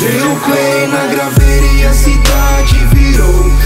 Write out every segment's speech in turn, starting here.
Deu play na graveira e a cidade virou.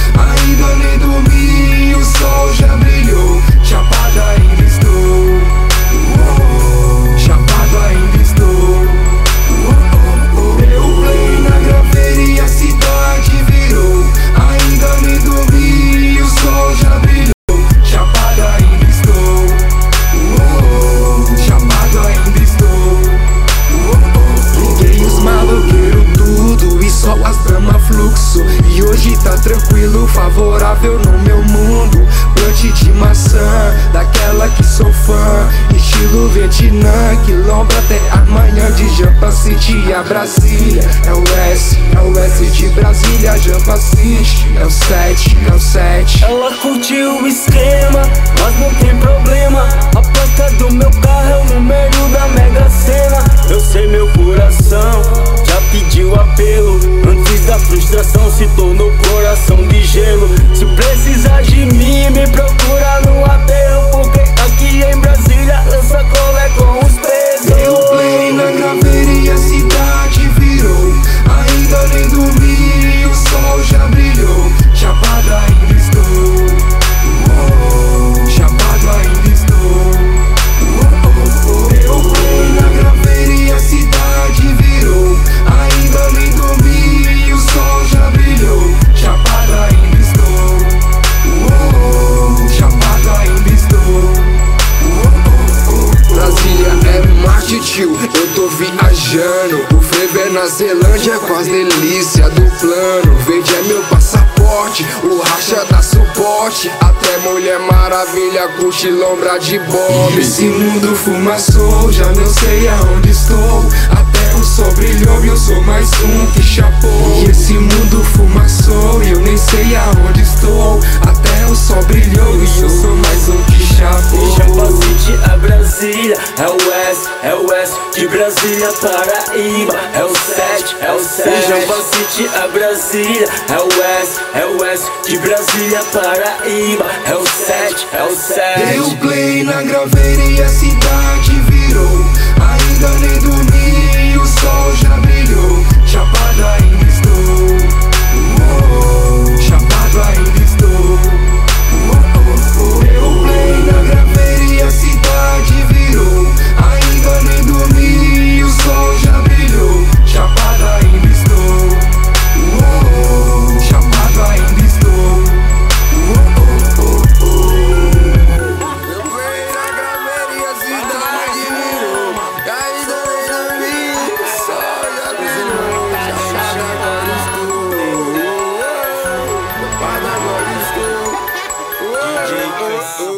Tranquilo, favorável no meu mundo. Plante de maçã, daquela que sou fã. Estilo Vietnã, quilombo até amanhã De Jampa City. A Brasília É o S, é o S de Brasília. Jampa City, é o 7, é o 7 Ela curtiu o esquema, mas não tem problema. A placa do meu coração tio, eu tô viajando. O frevo é na Zelândia com as delícias do plano. Verde é meu passaporte, o racha dá suporte. Até Mulher Maravilha curte lombra de bomba Esse mundo fumaçou, já não sei aonde estou. Até o sol brilhou e eu sou mais um que chapou. E esse mundo fumaçou eu nem sei aonde é o S de Brasília, Paraíba, é o 7, é o 7. Jampa City é Brasília, é o S, é o S de Brasília, Paraíba, é o 7, é o 7. Deu play na graveira e a cidade estou.